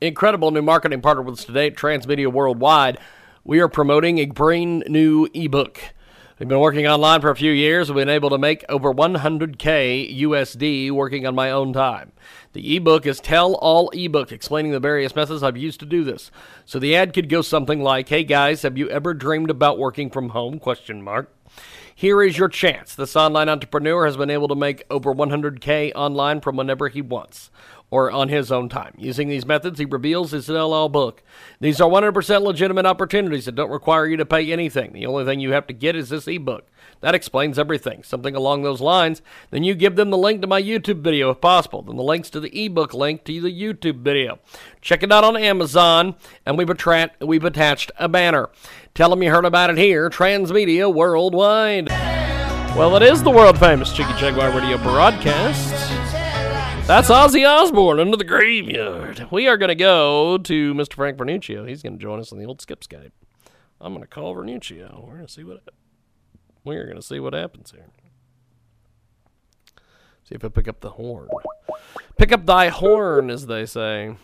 incredible new marketing partner with us today, Transmedia Worldwide. We are promoting a brand new ebook. We've been working online for a few years. We've been able to make over 100K USD working on my own time. The ebook is Tell All Ebook, explaining the various methods I've used to do this. So the ad could go something like, "Hey guys, have you ever dreamed about working from home?" question mark. Here is your chance. This online entrepreneur has been able to make over 100K online from whenever he wants or on his own time. Using these methods, he reveals his LL book. These are 100% legitimate opportunities that don't require you to pay anything. The only thing you have to get is this ebook. That explains everything. Something along those lines. Then you give them the link to my YouTube video if possible. Then the links to the ebook link to the YouTube video. Check it out on Amazon, and we've, attra- we've attached a banner. Tell them you heard about it here, Transmedia Worldwide. Well, it is the world famous Jiggy Jaguar Radio broadcast. That's Ozzy Osbourne under the graveyard. We are going to go to Mr. Frank Vernuccio. He's going to join us on the old skip Skype. I'm going to call Vernuccio. We're going to see what we're going to see what happens here. See if I pick up the horn. Pick up thy horn, as they say.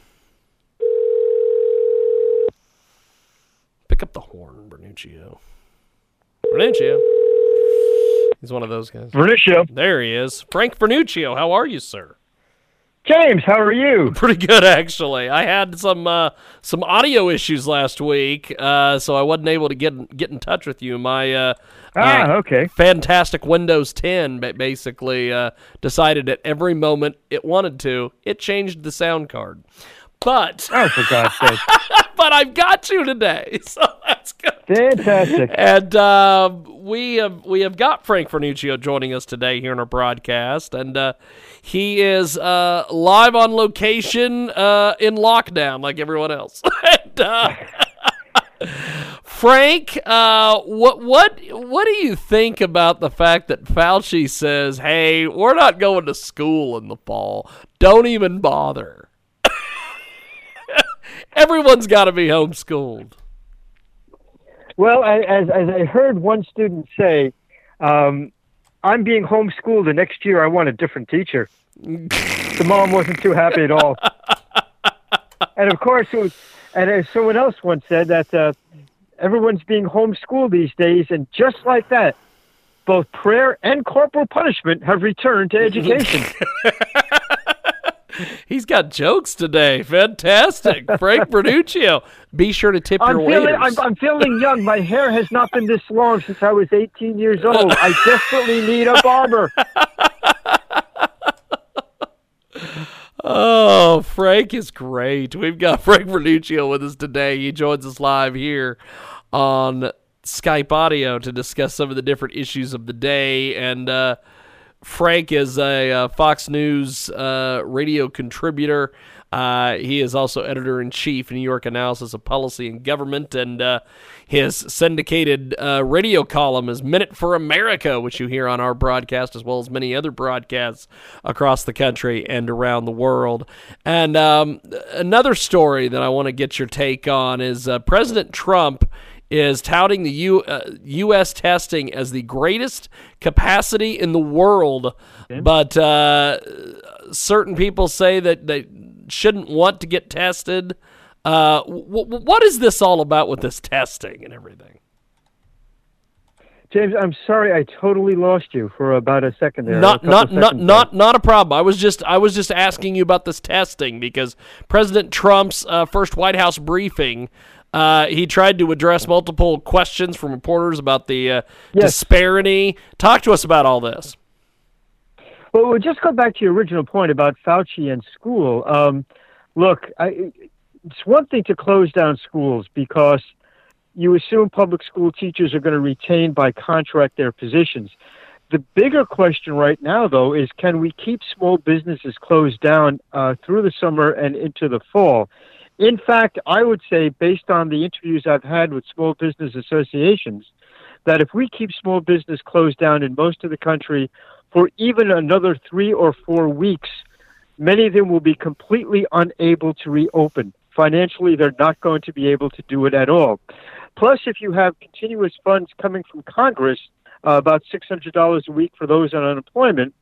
Pick up the horn, Vernuccio. Vernuccio. He's one of those guys. Vernuccio. There he is. Frank Vernuccio. How are you, sir? James, how are you? Pretty good, actually. I had some uh, some audio issues last week, uh, so I wasn't able to get get in touch with you. My uh, ah, okay, fantastic Windows 10 basically uh, decided at every moment it wanted to, it changed the sound card. But oh, for God's sake! but I've got you today, so that's good. Fantastic. And uh, we have we have got Frank Vernuccio joining us today here in our broadcast, and uh, he is uh, live on location uh, in lockdown, like everyone else. and, uh, Frank, uh, what what what do you think about the fact that Fauci says, "Hey, we're not going to school in the fall. Don't even bother." Everyone's got to be homeschooled. Well, as, as I heard one student say, um, I'm being homeschooled, the next year I want a different teacher. the mom wasn't too happy at all. and of course, was, and as someone else once said, that uh, everyone's being homeschooled these days, and just like that, both prayer and corporal punishment have returned to education. He's got jokes today. Fantastic. Frank Vernuccio. Be sure to tip I'm your feeling, waiters. I'm, I'm, feeling young. My hair has not been this long since I was 18 years old. I desperately need a barber. Oh, Frank is great. We've got Frank Vernuccio with us today. He joins us live here on Skype audio to discuss some of the different issues of the day. And uh, Frank is a uh, Fox News uh, radio contributor. Uh, he is also editor in chief, New York Analysis of Policy and Government, and uh, his syndicated uh, radio column is Minute for America, which you hear on our broadcast as well as many other broadcasts across the country and around the world. And um, another story that I want to get your take on is President Trump is touting the U, uh, U.S. testing as the greatest capacity in the world, but uh, certain people say that they shouldn't want to get tested. Uh, w- what is this all about with this testing and everything? James, I'm sorry, I totally lost you for about a second there. Not, not, not, not, not a problem. I was just, I was just asking you about this testing because President Trump's uh, first White House briefing uh, he tried to address multiple questions from reporters about the uh, yes. disparity. Talk to us about all this. Well, we'll just go back to your original point about Fauci and school. Um, look, I, it's one thing to close down schools because you assume public school teachers are going to retain by contract their positions. The bigger question right now, though, is can we keep small businesses closed down uh, through the summer and into the fall? In fact, I would say, based on the interviews I've had with small business associations, that if we keep small business closed down in most of the country for even another three or four weeks, many of them will be completely unable to reopen. Financially, they're not going to be able to do it at all. Plus, if you have continuous funds coming from Congress, uh, about $600 a week for those on unemployment,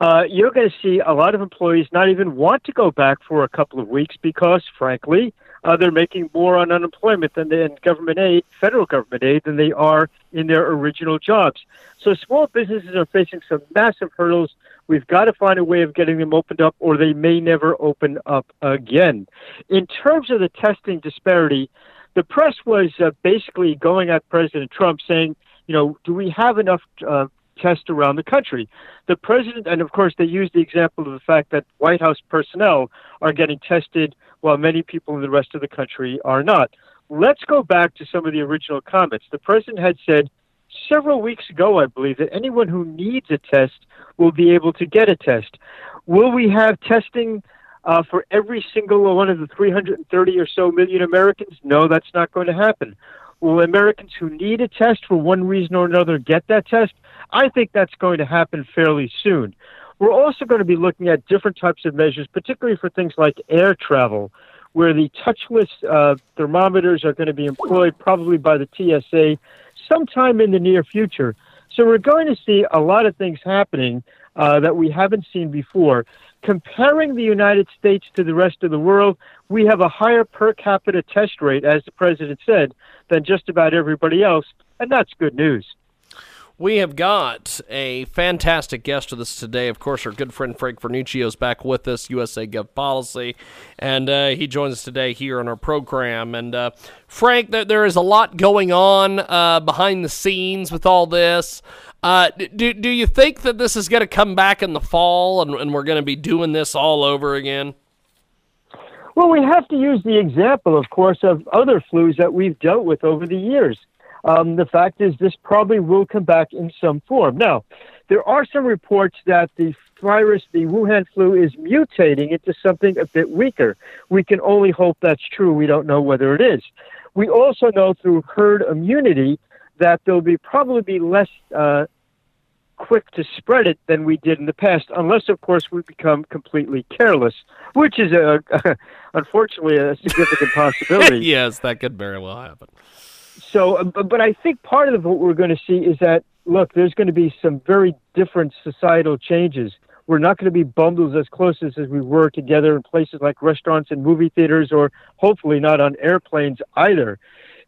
uh, you're going to see a lot of employees not even want to go back for a couple of weeks because, frankly, uh, they're making more on unemployment than in government aid, federal government aid, than they are in their original jobs. So small businesses are facing some massive hurdles. We've got to find a way of getting them opened up, or they may never open up again. In terms of the testing disparity, the press was uh, basically going at President Trump saying, you know, do we have enough uh, tests around the country? The president, and of course, they used the example of the fact that White House personnel are getting tested while many people in the rest of the country are not. Let's go back to some of the original comments. The president had said several weeks ago, I believe, that anyone who needs a test will be able to get a test. Will we have testing uh, for every single one of the 330 or so million Americans? No, that's not going to happen. Will Americans who need a test for one reason or another get that test? I think that's going to happen fairly soon. We're also going to be looking at different types of measures, particularly for things like air travel, where the touchless uh, thermometers are going to be employed probably by the TSA sometime in the near future. So we're going to see a lot of things happening uh, that we haven't seen before. Comparing the United States to the rest of the world, we have a higher per capita test rate, as the president said, than just about everybody else, and that's good news. We have got a fantastic guest with us today. Of course, our good friend Frank Vernuccio is back with us, USA Gov Policy, and uh, he joins us today here on our program. And uh, Frank, there, there is a lot going on uh, behind the scenes with all this. Uh, do, do you think that this is going to come back in the fall and, and we're going to be doing this all over again? Well, we have to use the example, of course, of other flus that we've dealt with over the years um, the fact is this probably will come back in some form. Now, there are some reports that the virus, the Wuhan flu, is mutating into something a bit weaker. We can only hope that's true. We don't know whether it is. We also know through herd immunity that there'll be probably be less uh, quick to spread it than we did in the past, unless, of course, we become completely careless, which is a, unfortunately a significant possibility. yes, that could very well happen. So, uh, but I think part of what we're going to see is that look, there's going to be some very different societal changes. We're not going to be bundles as close as, as we were together in places like restaurants and movie theaters, or hopefully not on airplanes either.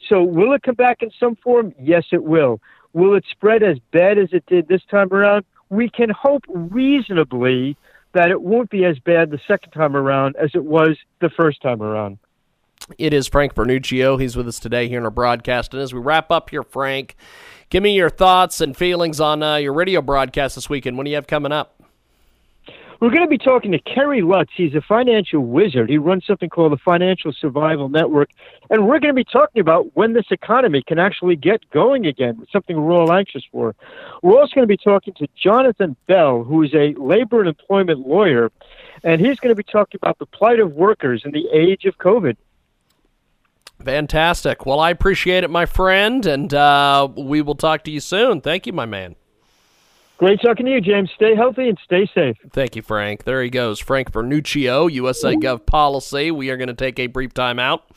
So, will it come back in some form? Yes, it will. Will it spread as bad as it did this time around? We can hope reasonably that it won't be as bad the second time around as it was the first time around. It is Frank Vernuccio. He's with us today here in our broadcast. And as we wrap up here, Frank, give me your thoughts and feelings on uh, your radio broadcast this weekend. What do you have coming up? We're going to be talking to Kerry Lutz. He's a financial wizard. He runs something called the Financial Survival Network. And we're going to be talking about when this economy can actually get going again, something we're all anxious for. We're also going to be talking to Jonathan Bell, who is a labor and employment lawyer. And he's going to be talking about the plight of workers in the age of COVID. Fantastic. Well, I appreciate it, my friend, and uh, we will talk to you soon. Thank you, my man. Great talking to you, James. Stay healthy and stay safe. Thank you, Frank. There he goes. Frank Vernuccio, USA Gov Policy. We are going to take a brief time out.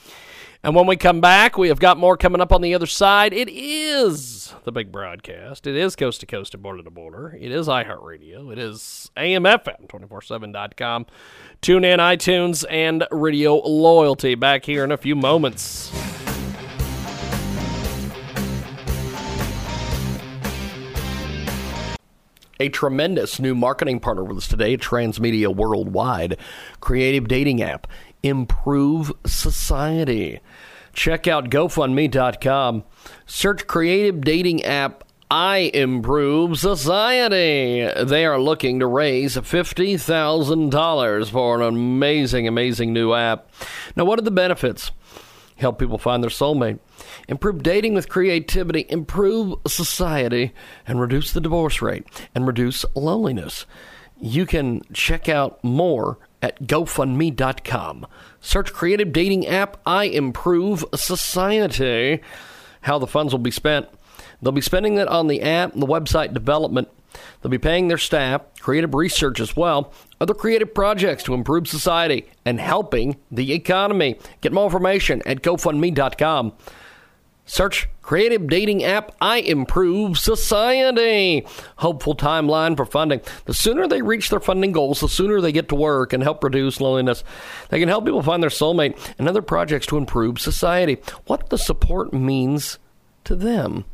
And when we come back, we have got more coming up on the other side. It is the big broadcast. It is coast to coast and border to border. It is iHeartRadio. It is AMFM247.com. Tune in, iTunes, and Radio Loyalty. Back here in a few moments. a tremendous new marketing partner with us today, Transmedia Worldwide, creative dating app, Improve Society. Check out GoFundMe.com. Search creative dating app I Improve Society. They are looking to raise $50,000 for an amazing, amazing new app. Now, what are the benefits? Help people find their soulmate, improve dating with creativity, improve society, and reduce the divorce rate and reduce loneliness. You can check out more at GoFundMe.com. Search Creative Dating App I Improve Society. How the funds will be spent They'll be spending it on the app and the website development. They'll be paying their staff, creative research as well, other creative projects to improve society and helping the economy. Get more information at GoFundMe.com. Search creative dating app I Improve Society. Hopeful timeline for funding. The sooner they reach their funding goals, the sooner they get to work and help reduce loneliness. They can help people find their soulmate and other projects to improve society. What the support means to them.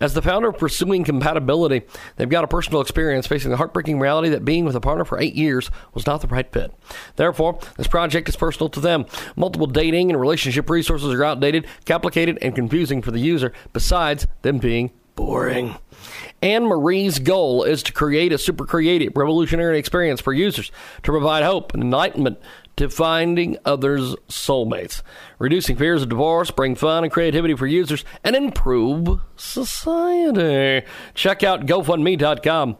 As the founder of Pursuing Compatibility, they've got a personal experience facing the heartbreaking reality that being with a partner for eight years was not the right fit. Therefore, this project is personal to them. Multiple dating and relationship resources are outdated, complicated, and confusing for the user, besides them being boring. Anne Marie's goal is to create a super creative, revolutionary experience for users to provide hope and enlightenment to finding others' soulmates, reducing fears of divorce, bring fun and creativity for users, and improve society. Check out GoFundMe.com.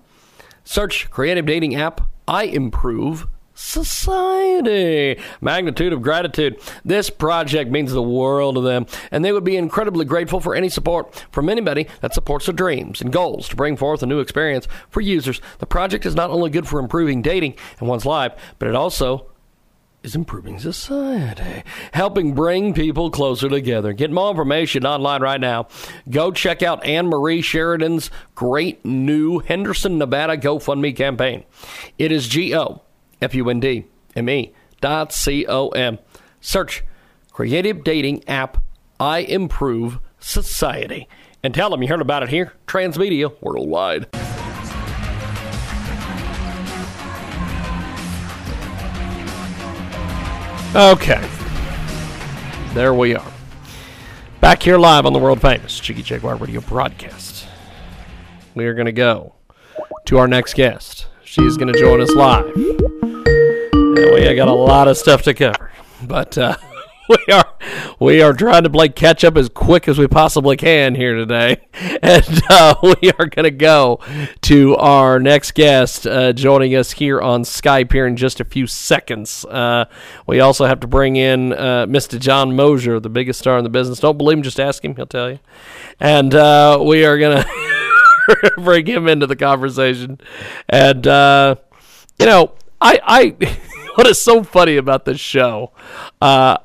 Search creative dating app I Improve Society. Magnitude of gratitude. This project means the world to them, and they would be incredibly grateful for any support from anybody that supports their dreams and goals to bring forth a new experience for users. The project is not only good for improving dating in one's life, but it also is improving society, helping bring people closer together. Get more information online right now. Go check out Anne Marie Sheridan's great new Henderson, Nevada GoFundMe campaign. It is G O F U N D M E dot C O M. Search Creative Dating App I Improve Society. And tell them you heard about it here, Transmedia Worldwide. Okay. There we are. Back here live on the world famous Jiggy Jaguar radio broadcast. We are going to go to our next guest. She's going to join us live. And we got a lot of stuff to cover. But uh, we are we are trying to play catch up as quick as we possibly can here today, and uh, we are going to go to our next guest uh, joining us here on Skype here in just a few seconds. Uh, we also have to bring in uh, Mr. John Mosier, the biggest star in the business. Don't believe him? Just ask him; he'll tell you. And uh, we are going to bring him into the conversation, and uh, you know, I I. what is so funny about this show? Uh,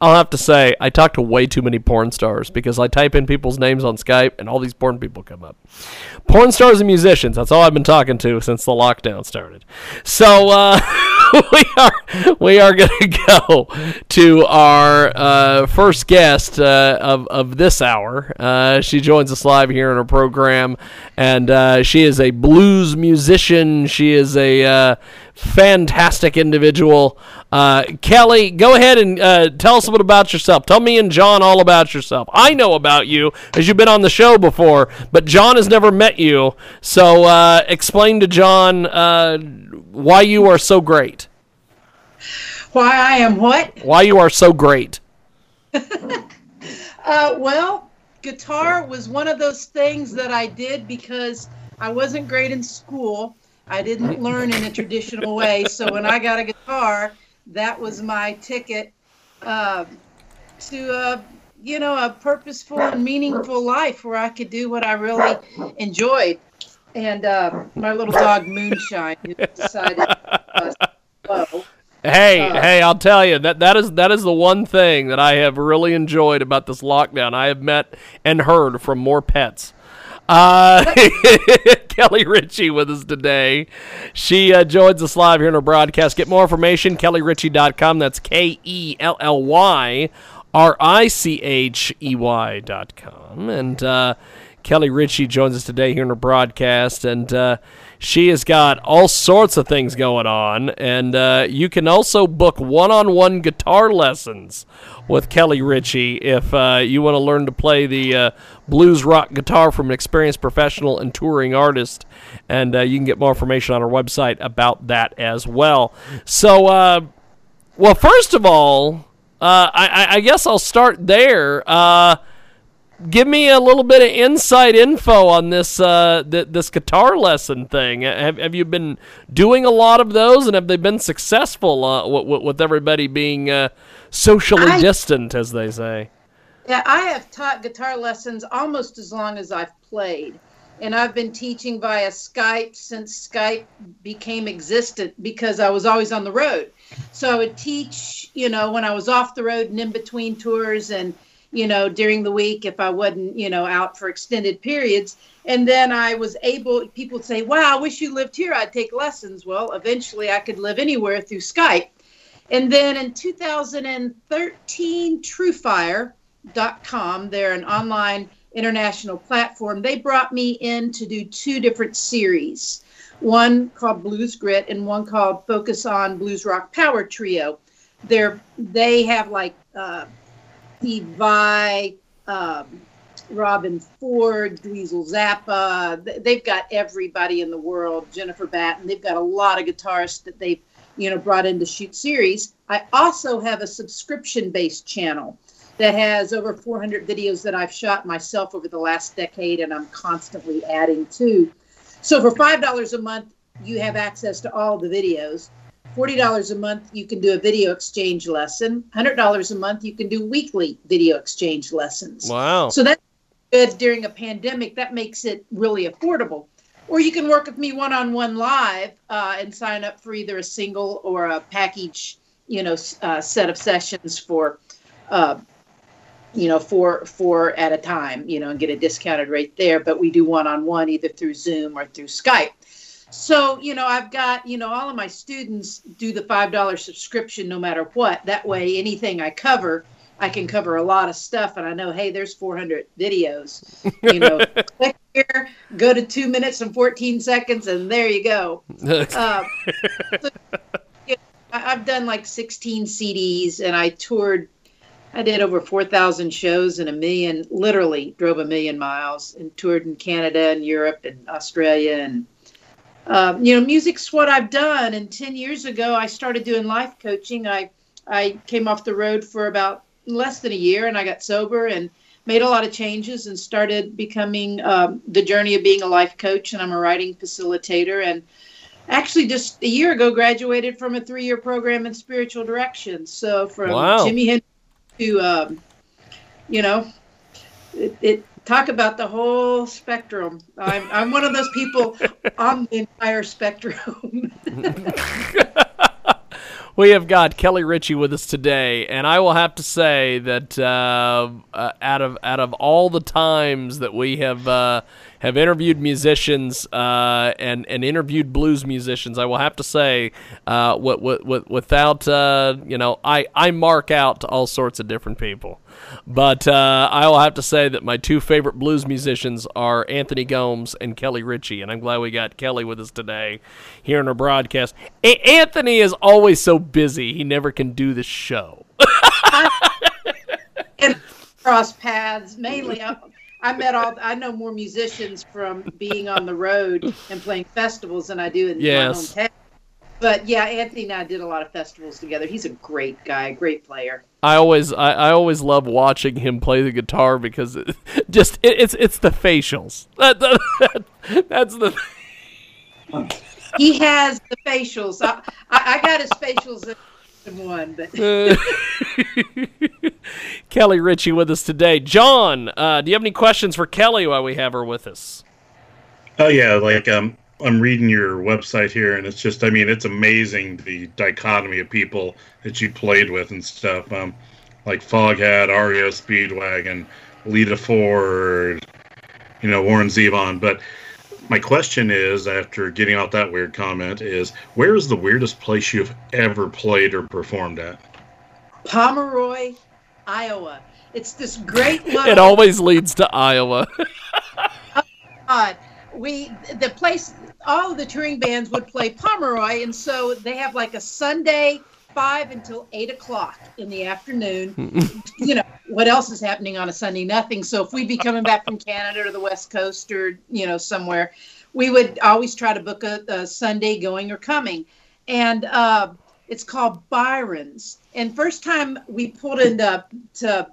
I'll have to say, I talk to way too many porn stars because I type in people's names on Skype and all these porn people come up. Porn stars and musicians, that's all I've been talking to since the lockdown started. So, uh, we are we are going to go to our uh, first guest uh, of, of this hour. Uh, she joins us live here in our program, and uh, she is a blues musician. She is a uh, fantastic individual. Uh, Kelly, go ahead and uh, tell us a bit about yourself. Tell me and John all about yourself. I know about you as you've been on the show before, but John has never met you. So uh, explain to John uh, why you are so great. Why I am what? Why you are so great. Uh, well, guitar was one of those things that I did because I wasn't great in school. I didn't learn in a traditional way. So when I got a guitar, that was my ticket uh, to a you know a purposeful and meaningful life where I could do what I really enjoyed. And uh, my little dog Moonshine decided uh. Hey, Uh, hey, I'll tell you that that is that is the one thing that I have really enjoyed about this lockdown. I have met and heard from more pets. Uh, Kelly Ritchie with us today. She uh, joins us live here in our broadcast. Get more information, kellyrichey.com. That's K E L L Y R I C H E Y.com. And uh, Kelly Ritchie joins us today here in our broadcast. And uh, she has got all sorts of things going on. And uh, you can also book one on one guitar lessons with Kelly Ritchie if uh, you want to learn to play the uh, blues rock guitar from an experienced professional and touring artist. And uh, you can get more information on our website about that as well. So, uh, well, first of all, uh, I, I- I guess I'll start there. Give me a little bit of inside info on this uh, th- this guitar lesson thing. Have, have you been doing a lot of those, and have they been successful uh, with, with everybody being uh, socially I- distant, as they say? Yeah, I have taught guitar lessons almost as long as I've played. And I've been teaching via Skype since Skype became existent because I was always on the road. So I would teach, you know, when I was off the road and in between tours and you know, during the week if I wasn't, you know, out for extended periods. And then I was able, people say, wow, I wish you lived here. I'd take lessons. Well, eventually I could live anywhere through Skype. And then in 2013, TrueFire.com, they're an online international platform, they brought me in to do two different series one called Blues Grit and one called Focus on Blues Rock Power Trio. They're, they have like uh, Steve Vai, um, Robben Ford, Dweezil Zappa. They've got everybody in the world. Jennifer Batten. They've got a lot of guitarists that they've you know brought in to shoot series. I also have a subscription-based channel that has over 400 videos that I've shot myself over the last decade, and I'm constantly adding to. So for five dollars a month, you have access to all the videos. $40 a month, you can do a video exchange lesson. $100 a month, you can do weekly video exchange lessons. Wow. So that's good during a pandemic. That makes it really affordable. Or you can work with me one on one live uh, and sign up for either a single or a package, you know, uh, set of sessions for, uh, you know, four four at a time, you know, and get a discounted rate there. But we do one on one either through Zoom or through Skype. So, you know, I've got, you know, all of my students do the $5 subscription no matter what. That way, anything I cover, I can cover a lot of stuff. And I know, hey, there's 400 videos. You know, click here, go to two minutes and 14 seconds, and there you go. Uh, so, you know, I've done like 16 CDs and I toured. I did over 4,000 shows and a million, literally drove a million miles and toured in Canada and Europe and Australia and um, you know, music's what I've done. And 10 years ago, I started doing life coaching. I, I came off the road for about less than a year and I got sober and made a lot of changes and started becoming um, the journey of being a life coach. And I'm a writing facilitator. And actually, just a year ago, graduated from a three year program in spiritual direction. So from wow. Jimi Hendrix to, um, you know, it, it talk about the whole spectrum. I'm, I'm one of those people on the entire spectrum. we have got Kelly Ritchie with us today, and I will have to say that uh, uh, out of out of all the times that we have uh, have interviewed musicians uh, and and interviewed blues musicians, I will have to say, uh, what, what, what, without uh, you know, I I mark out to all sorts of different people. But uh, I will have to say that my two favorite blues musicians are Anthony Gomes and Kelly Ritchie, and I'm glad we got Kelly with us today here in our broadcast. A- Anthony is always so busy; he never can do the show. and cross paths mainly. I, I met all. I know more musicians from being on the road and playing festivals than I do in yes. my hometown but yeah, Anthony and I did a lot of festivals together. He's a great guy, great player. I always, I, I always love watching him play the guitar because it, just it, it's it's the facials. That, that, that, that's the. he has the facials. I, I, I got his facials in one, but. Kelly Ritchie with us today. John, uh, do you have any questions for Kelly while we have her with us? Oh yeah, like um, I'm reading your website here, and it's just, I mean, it's amazing the dichotomy of people that you played with and stuff. Um, like Foghat, REO Speedwagon, Lita Ford, you know, Warren Zevon. But my question is, after getting out that weird comment, is where is the weirdest place you've ever played or performed at? Pomeroy, Iowa. It's this great. It always leads to Iowa. oh, God we the place all of the touring bands would play Pomeroy, and so they have like a Sunday five until eight o'clock in the afternoon. you know what else is happening on a Sunday? Nothing. So if we'd be coming back from Canada or the West Coast or you know somewhere, we would always try to book a, a Sunday going or coming, and uh, it's called Byron's. And first time we pulled into to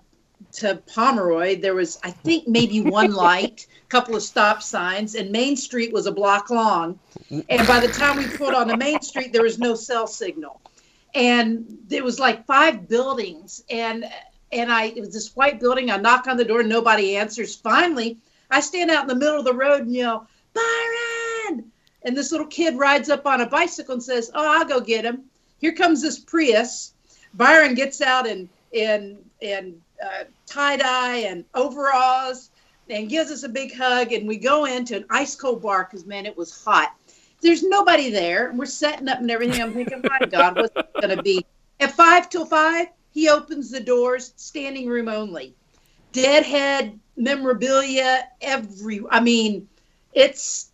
to Pomeroy, there was I think maybe one light a couple of stop signs, and Main Street was a block long. And by the time we pulled on the Main Street, there was no cell signal, and there was like five buildings, and and I it was this white building. I knock on the door, nobody answers. Finally, I stand out in the middle of the road and yell, "Byron!" And this little kid rides up on a bicycle and says, "Oh, I'll go get him." Here comes this Prius. Byron gets out and and and uh, tie dye and overalls and gives us a big hug. And we go into an ice cold bar because, man, it was hot. There's nobody there. We're setting up and everything. I'm thinking, my God, what's going to be? At five till five, he opens the doors, standing room only. Deadhead memorabilia, every, I mean, it's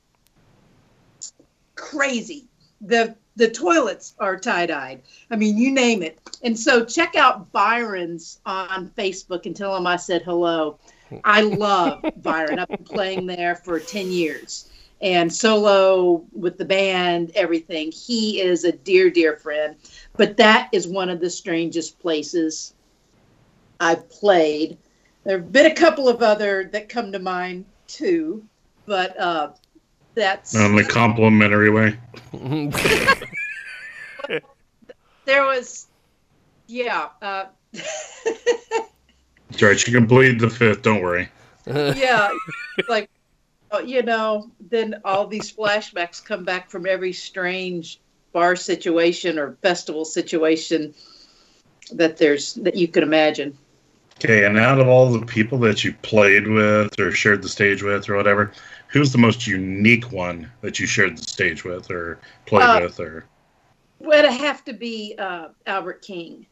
crazy. The the toilets are tie dyed. I mean, you name it. And so check out Byron's on Facebook and tell him I said hello. I love Byron. I've been playing there for 10 years and solo with the band, everything. He is a dear, dear friend. But that is one of the strangest places I've played. There have been a couple of other that come to mind too, but uh, that's in a complimentary way. there was, yeah. Uh, That's right. You can bleed the fifth. Don't worry. yeah, like uh, you know, then all these flashbacks come back from every strange bar situation or festival situation that there's that you could imagine. Okay, and out of all the people that you played with or shared the stage with or whatever, who's the most unique one that you shared the stage with or played uh, with or would have to be uh, Albert King.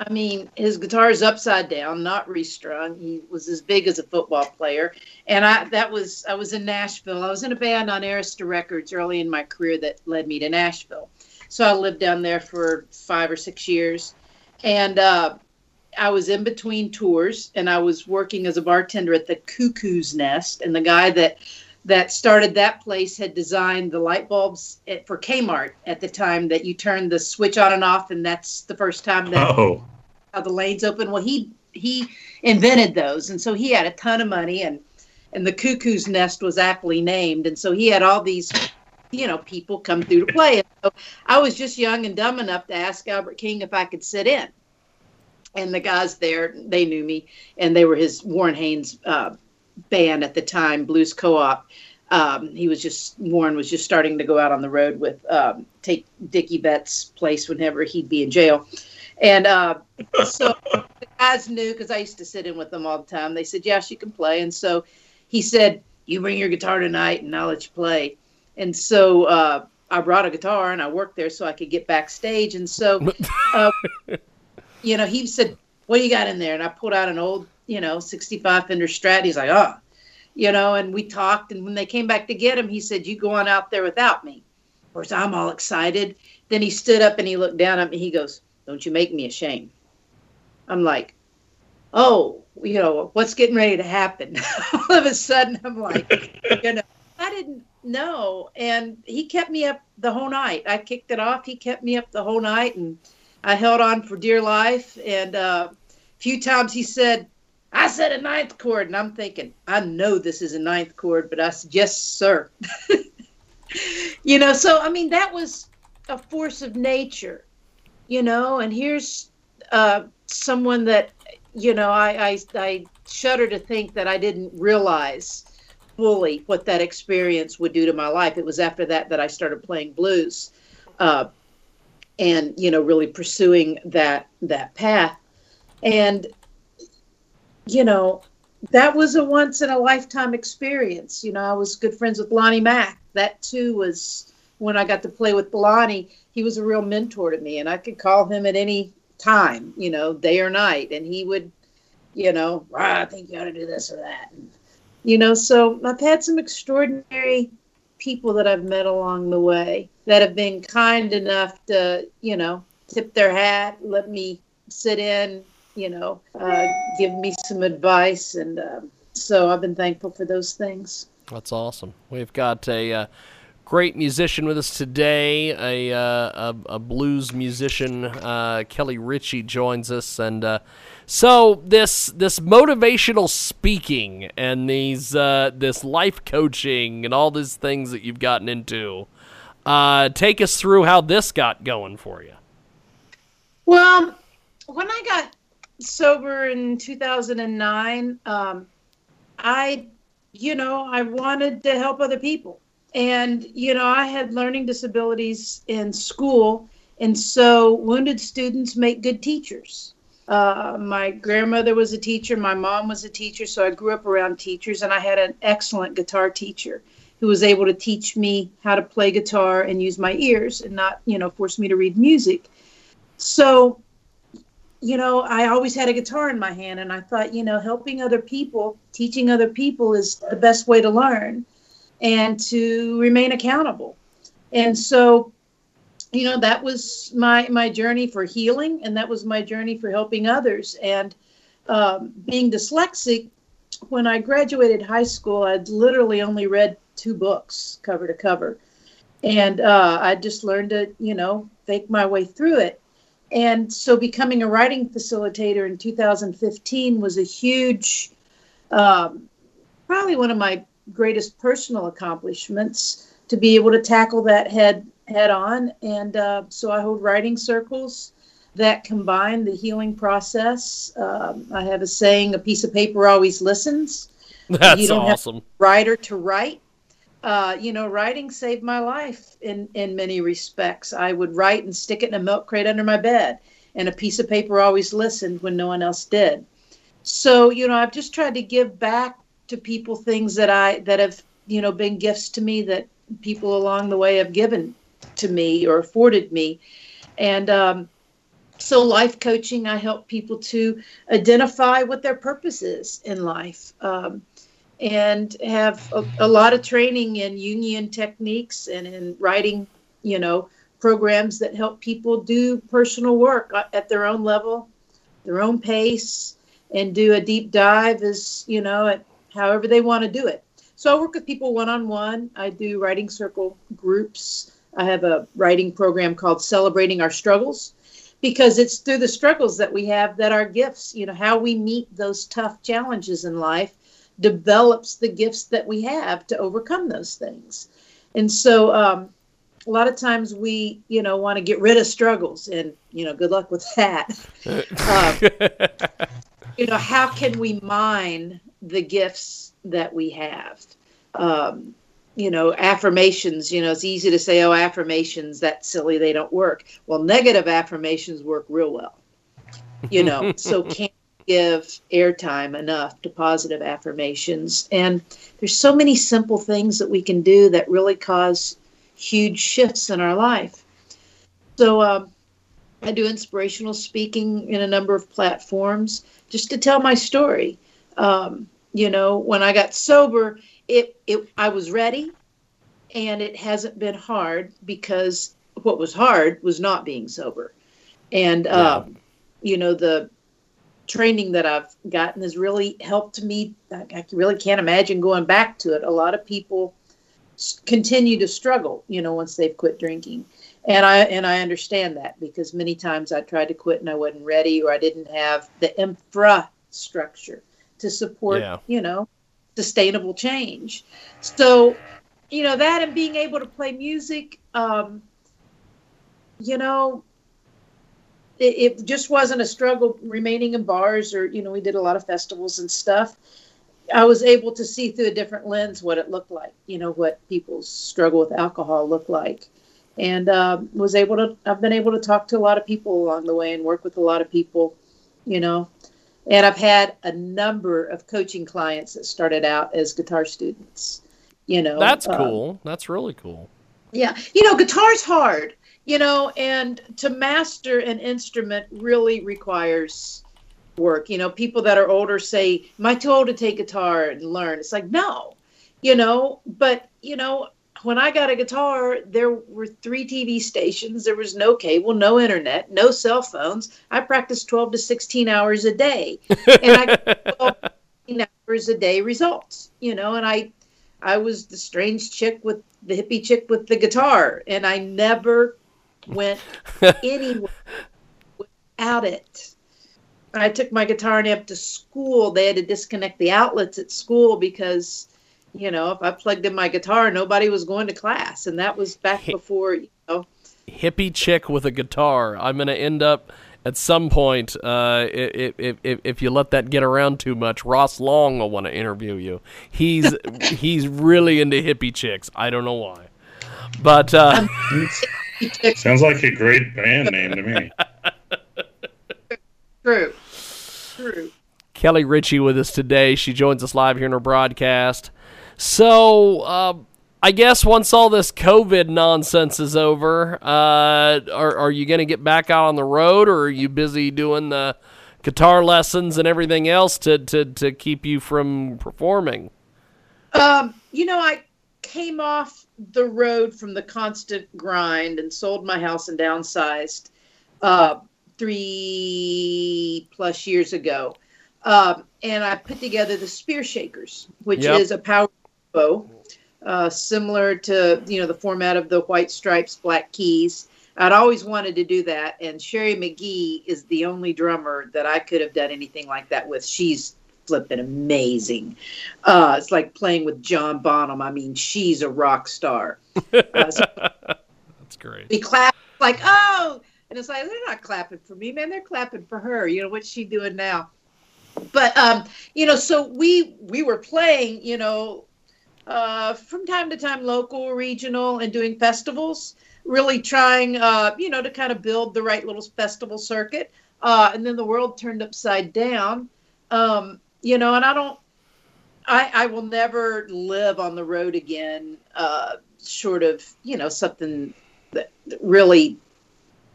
I mean, his guitar is upside down, not restrung. He was as big as a football player, and I that was I was in Nashville. I was in a band on Arista Records early in my career that led me to Nashville. So I lived down there for five or six years, and uh, I was in between tours, and I was working as a bartender at the Cuckoo's Nest, and the guy that that started that place had designed the light bulbs at, for Kmart at the time that you turn the switch on and off, and that's the first time that oh. how the lanes open. Well, he he invented those, and so he had a ton of money, and and the Cuckoo's Nest was aptly named, and so he had all these. You know, people come through to play. And so I was just young and dumb enough to ask Albert King if I could sit in and the guys there they knew me and they were his warren haynes uh, band at the time, Blues Co-op. Um, he was just Warren was just starting to go out on the road with um, take Dickey Betts' place whenever he'd be in jail, and uh, so the guys knew because I used to sit in with them all the time. They said, "Yeah, she can play," and so he said, "You bring your guitar tonight, and I'll let you play." And so uh, I brought a guitar, and I worked there so I could get backstage. And so, uh, you know, he said, "What do you got in there?" And I pulled out an old you know, 65 Fender Strat. He's like, oh, you know, and we talked. And when they came back to get him, he said, you go on out there without me. Of course, I'm all excited. Then he stood up and he looked down at me. He goes, don't you make me ashamed. I'm like, oh, you know, what's getting ready to happen? all of a sudden, I'm like, you know, I didn't know. And he kept me up the whole night. I kicked it off. He kept me up the whole night. And I held on for dear life. And uh, a few times he said, I said a ninth chord, and I'm thinking, I know this is a ninth chord, but I said, yes, sir. you know, so I mean, that was a force of nature, you know, and here's uh, someone that, you know, I, I, I shudder to think that I didn't realize fully what that experience would do to my life. It was after that that I started playing blues. Uh, and you know really pursuing that that path and you know, that was a once in a lifetime experience. You know, I was good friends with Lonnie Mack. That too was when I got to play with Lonnie. He was a real mentor to me, and I could call him at any time, you know, day or night, and he would, you know, I think you ought to do this or that. And, you know, so I've had some extraordinary people that I've met along the way that have been kind enough to, you know, tip their hat, let me sit in, you know, uh, give me some advice. And uh, so I've been thankful for those things. That's awesome. We've got a uh, great musician with us today, a, uh, a, a, blues musician. Uh, Kelly Ritchie joins us. And uh, so this this motivational speaking and these this life coaching and all these things that you've gotten into, take us through how this got going for you. Well, when I got sober in 2009, um, I, you know, I wanted to help other people. And, you know, I had learning disabilities in school. And so wounded students make good teachers. Uh, my grandmother was a teacher. My mom was a teacher, so I grew up around teachers, and I had an excellent guitar teacher who was able to teach me how to play guitar and use my ears and not, you know, force me to read music. So, you know, I always had a guitar in my hand, and I thought, you know, helping other people, teaching other people is the best way to learn and to remain accountable. And so you know that was my my journey for healing and that was my journey for helping others. And um, being dyslexic when i graduated high school i'd literally only read two books cover to cover. And uh, i just learned to you know fake my way through it and so becoming a writing facilitator in 2015 was a huge um, probably one of my greatest personal accomplishments to be able to tackle that head head on. And uh, so I hold writing circles that combine the healing process. Um, I have a saying: "A piece of paper always listens." That's you don't awesome. Have writer to write. Uh, you know, writing saved my life in in many respects. I would write and stick it in a milk crate under my bed, and a piece of paper always listened when no one else did. So, you know, I've just tried to give back to people things that I that have you know been gifts to me that people along the way have given to me or afforded me. And um, so, life coaching, I help people to identify what their purpose is in life um, and have a, a, lot of training in Jungian techniques and in writing, you know, programs that help people do personal work at their own level, their own pace, and do a deep dive as, you know, at however they want to do it. So I work with people one on one. I do writing circle groups. I have a writing program called Celebrating Our Struggles because it's through the struggles that we have that our gifts, you know, how we meet those tough challenges in life develops the gifts that we have to overcome those things. And so um, a lot of times we, you know, want to get rid of struggles and, you know, good luck with that. um, you know, how can we mine the gifts that we have? Um, you know affirmations you know it's easy to say oh affirmations that's silly they don't work well negative affirmations work real well you know so can't give airtime enough to positive affirmations and there's so many simple things that we can do that really cause huge shifts in our life so um, i do inspirational speaking in a number of platforms just to tell my story um, you know when i got sober it, it I was ready and it hasn't been hard because what was hard was not being sober. And yeah. um, you know, the training that I've gotten has really helped me. I really can't imagine going back to it. A lot of people continue to struggle, you know, once they've quit drinking. And I and I understand that because many times I tried to quit and I wasn't ready or I didn't have the infrastructure to support, yeah. you know, sustainable change. So, you know, that and being able to play music, um, you know, it, it, just wasn't a struggle remaining in bars or, you know, we did a lot of festivals and stuff. I was able to see through a different lens what it looked like, you know, what people's struggle with alcohol looked like. And um, was able to, I've been able to talk to a lot of people along the way and work with a lot of people, you know, and I've had a number of coaching clients that started out as guitar students. You know, that's um, cool. That's really cool. Yeah, you know, guitar's hard. You know, and to master an instrument really requires work. You know, people that are older say, "Am I too old to take guitar and learn?" It's like, no, you know. But you know, when I got a guitar, there were three TV stations. There was no cable, no internet, no cell phones. I practiced 12 to 16 hours a day. And I got 12 hours a day results, you know, and I I was the strange chick with the hippie chick with the guitar and I never went anywhere without it. I took my guitar and up to school. They had to disconnect the outlets at school because you know, if I plugged in my guitar, nobody was going to class, and that was back before you know. Hippie chick with a guitar. I'm going to end up at some point. Uh, if, if if you let that get around too much, Ross Long will want to interview you. He's he's really into hippie chicks. I don't know why, but uh, sounds like a great band name to me. True. True. Kelly Ritchie with us today. She joins us live here in our broadcast. So, uh, I guess once all this COVID nonsense is over, uh, are, are you going to get back out on the road, or are you busy doing the guitar lessons and everything else to, to, to keep you from performing? Um, you know, I came off the road from the constant grind and sold my house and downsized uh, three plus years ago. Um, and I put together the Spear Shakers, which Yep. is a power bow, uh, similar to you know the format of the White Stripes, Black Keys. I'd always wanted to do that, and Sherry McGee is the only drummer that I could have done anything like that with. She's flipping amazing. Uh, it's like playing with John Bonham. I mean, she's a rock star. Uh, so That's great. we clap like, oh, and it's like they're not clapping for me, man. They're clapping for her. You know what's she doing now? But um, you know, so we we were playing, you know, uh, from time to time, local, regional, and doing festivals. Really trying, uh, you know, to kind of build the right little festival circuit. Uh, and then the world turned upside down. Um, you know, and I don't. I, I will never live on the road again, uh, short of you know something that really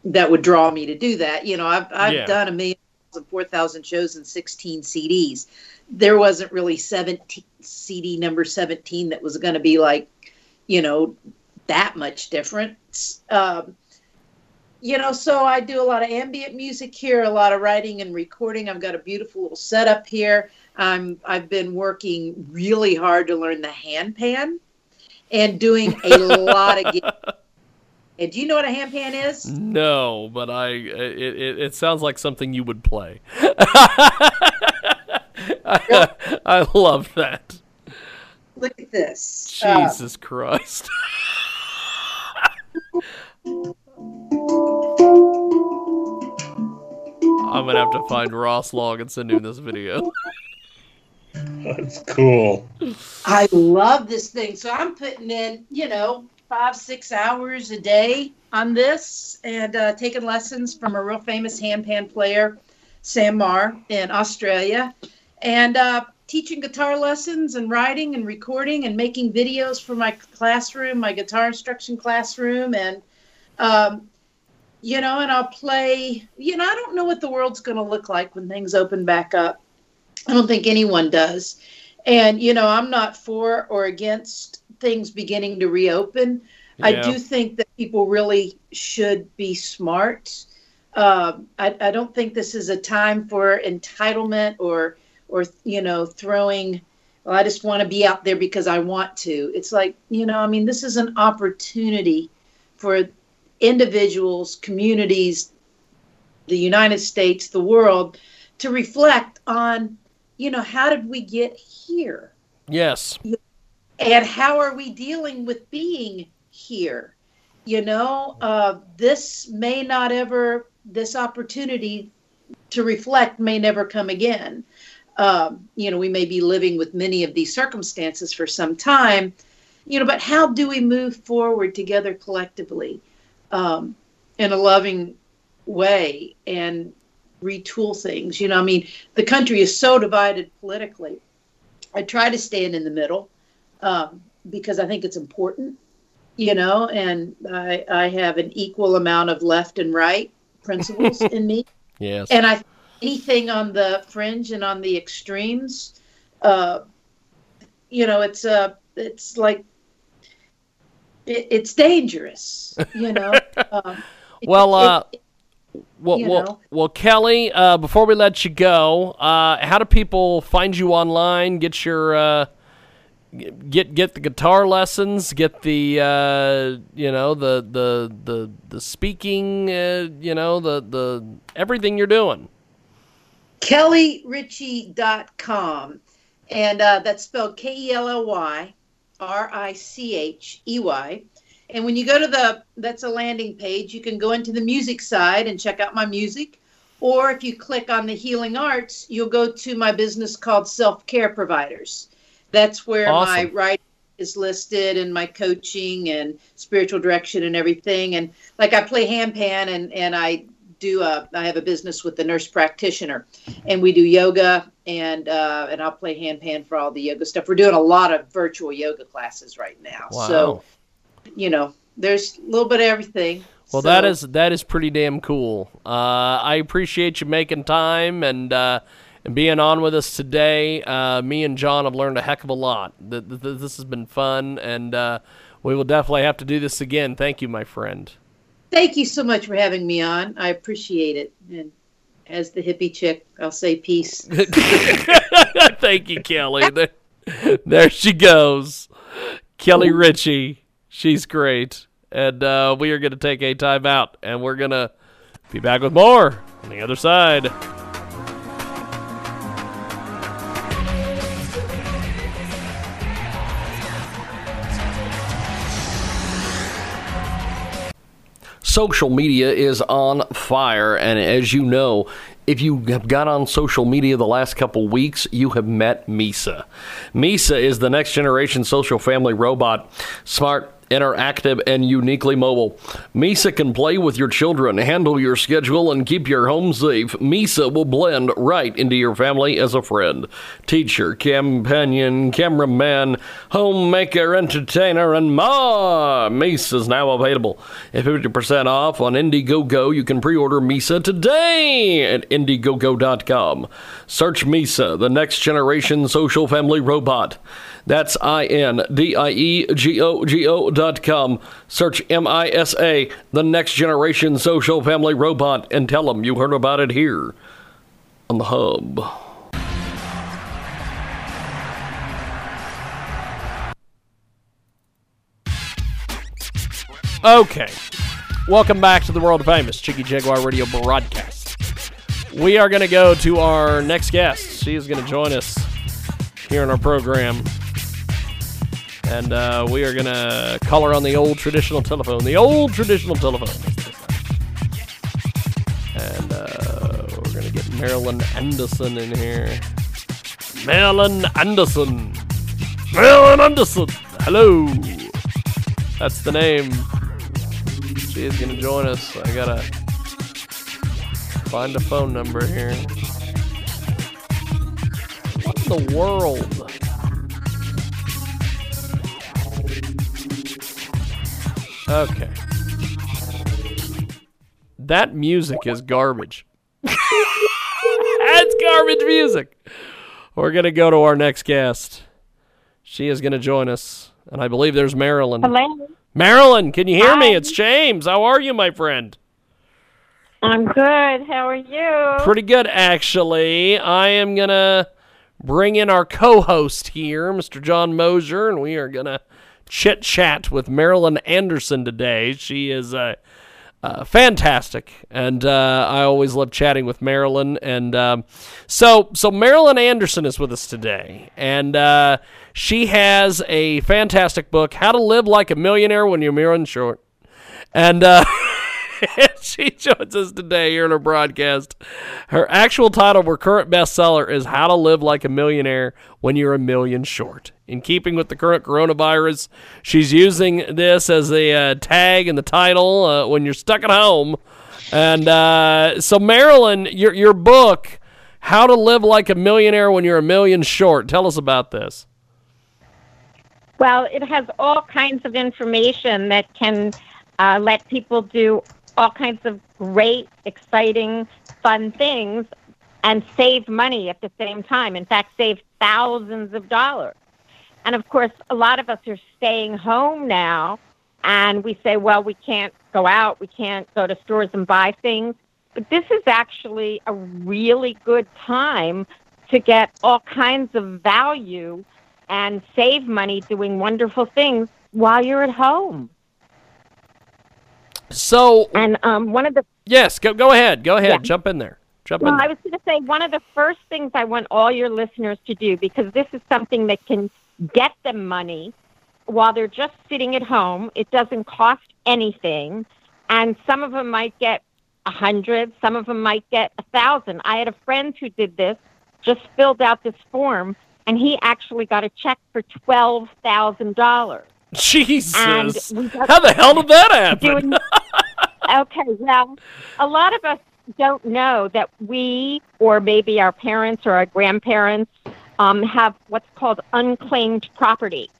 that would draw me to do that. You know, I've I've Yeah. done a million and four thousand shows and sixteen CDs. There wasn't really seventeen CD number seventeen that was going to be like, you know, that much different. Um, you know, so I do a lot of ambient music here, a lot of writing and recording. I've got a beautiful little setup here. I'm I've been working really hard to learn the hand pan and doing a lot of. gigs. And do you know what a hand pan is? No, but I it, it, it sounds like something you would play. I, I love that. Look at this. Jesus um, Christ. I'm gonna have to find Ross Log and send him this video. That's cool. I love this thing. So I'm putting in, you know, five, six hours a day on this and uh, taking lessons from a real famous handpan player, Sam Maher, in Australia, and uh, teaching guitar lessons and writing and recording and making videos for my classroom, my guitar instruction classroom. And, um, you know, and I'll play, you know, I don't know what the world's going to look like when things open back up. I don't think anyone does. And, you know, I'm not for or against things beginning to reopen. I do think that people really should be smart. Um, I, I don't think this is a time for entitlement or, or you know, throwing, well, I just want to be out there because I want to. It's like, you know, I mean, this is an opportunity for individuals, communities, the United States, the world to reflect on, you know, how did we get here? Yes. and how are we dealing with being here you know uh, this may not ever this opportunity to reflect may never come again um, you know we may be living with many of these circumstances for some time you know but how do we move forward together collectively um, in a loving way and retool things you know i mean the country is so divided politically i try to stand in the middle um, because I think it's important, you know, and I, I have an equal amount of left and right principles in me. Yes. And I anything on the fringe and on the extremes, uh, you know, it's uh, it's like it, it's dangerous, you know. um, it- Well, it- uh, Well, well, well, Kelly. Uh, before we let you go, uh, how do people find you online? Get your uh, get get the guitar lessons. Get the uh, you know the the the the speaking. Uh, you know the the everything you're doing. kellyrichey.com and uh, that's spelled k-e-l-l-y r-i-c-h-e-y and when you go to the that's a landing page you can go into the music side and check out my music or if you click on the healing arts you'll go to my business called self-care providers that's where my Awesome. writing is listed and my coaching and spiritual direction and everything and like i play handpan and and i do a I have a business with the nurse practitioner, and we do yoga and uh, and I'll play handpan for all the yoga stuff. We're doing a lot of virtual yoga classes right now. Wow. So, you know, there's a little bit of everything. Well, So- that is that is pretty damn cool. Uh, I appreciate you making time and uh, and being on with us today. Uh, me and John have learned a heck of a lot. Th- th- th- This has been fun, and uh, we will definitely have to do this again. Thank you, my friend. Thank you so much for having me on. I appreciate it. And as the hippie chick, I'll say peace. Thank you, Kelly. There, there she goes, Kelly Richey. She's great, and uh, we are going to take a time out, and we're going to be back with more on the other side. Social media is on fire, and as you know, if you have got on social media the last couple weeks, you have met Misa. Misa is the next generation social family robot, smart, interactive, and uniquely mobile. Misa can play with your children, handle your schedule, and keep your home safe. Misa will blend right into your family as a friend, teacher, companion, cameraman, homemaker, entertainer, and more. Misa is now available at 50% off on Indiegogo. You can pre-order Misa today at Indiegogo.com. Search Misa, the next generation social family robot. That's I N D I E G O G O dot com. Search M I S A, the next generation social family robot, and tell them you heard about it here on the hub. Okay. Welcome back to the world famous Jiggy Jaguar Radio broadcast. We are going to go to our next guest. She is going to join us here in our program. And uh, we are to call her on the old traditional telephone. The old traditional telephone. And uh, we're to get Marilyn Anderson in here. Marilyn Anderson. Marilyn Anderson. Hello. That's the name. She is to join us. I got to find a phone number here. What in the world? Okay. That music is garbage. That's garbage music. We're going to go to our next guest. She is going to join us. And I believe there's Marilyn. Hello. Marilyn, can you hear me? It's James. How are you, my friend? I'm good. How are you? Pretty good, actually. I am going to bring in our co host here, Mr. John Mosier, and we are going to chit chat with Marilyn Anderson today. She is uh, uh, fantastic, and uh, I always love chatting with Marilyn. And um, so, so Marilyn Anderson is with us today, and uh, she has a fantastic book, "How to Live Like a Millionaire When You're Million Short," and. She joins us today here in our broadcast. Her actual title, her current bestseller, is How to Live Like a Millionaire When You're a Million Short. In keeping with the current coronavirus, she's using this as a uh, tag in the title uh, when you're stuck at home. And uh, so, Marilyn, your, your book, How to Live Like a Millionaire When You're a Million Short, tell us about this. Well, it has all kinds of information that can uh, let people do all kinds of great, exciting, fun things and save money at the same time. In fact, save thousands of dollars. And of course, a lot of us are staying home now, and we say, well, we can't go out, we can't go to stores and buy things. But this is actually a really good time to get all kinds of value and save money doing wonderful things while you're at home. So, And um, one of the yes, go, go ahead. Go ahead. Yeah. Jump in there. Jump well, in I was going to say one of the first things I want all your listeners to do because this is something that can get them money while they're just sitting at home. It doesn't cost anything, and some of them might get a hundred, some of them might get a thousand. I had a friend who did this, just filled out this form, and he actually got a check for twelve thousand dollars. Jesus. Got- How the hell did that happen? doing okay well a lot of us don't know that we, or maybe our parents or our grandparents, um, have what's called unclaimed property.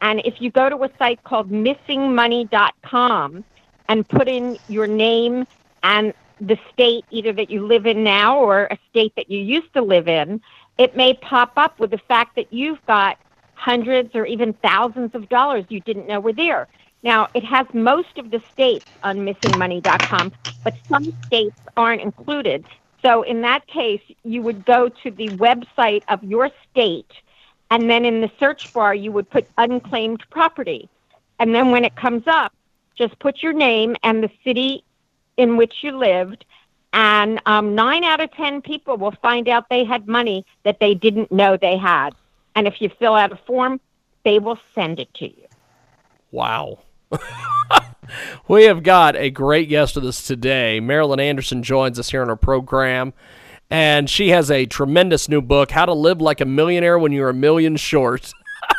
And if you go to a site called missingmoney.com and put in your name and the state either that you live in now or a state that you used to live in, it may pop up with the fact that you've got hundreds or even thousands of dollars you didn't know were there. Now, it has most of the states on missingmoney.com, but some states aren't included. So, in that case, you would go to the website of your state, and then in the search bar, you would put unclaimed property. And then when it comes up, just put your name and the city in which you lived, and um, nine out of ten people will find out they had money that they didn't know they had. And if you fill out a form, they will send it to you. Wow. we have got a great guest with us today. Marilyn Anderson joins us here on our program, and she has a tremendous new book, How to Live Like a Millionaire When You're a Million Short.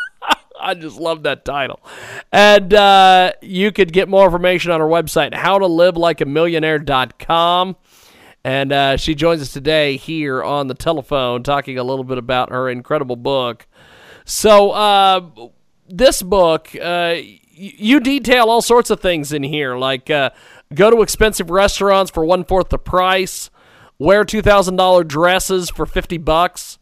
I just love that title. And uh, you could get more information on her website, howtolivelikeamillionaire.com. And uh, she joins us today here on the telephone talking a little bit about her incredible book. So, uh, this book, uh, you detail all sorts of things in here, like uh, go to expensive restaurants for one fourth the price, wear two thousand dollar dresses for fifty bucks,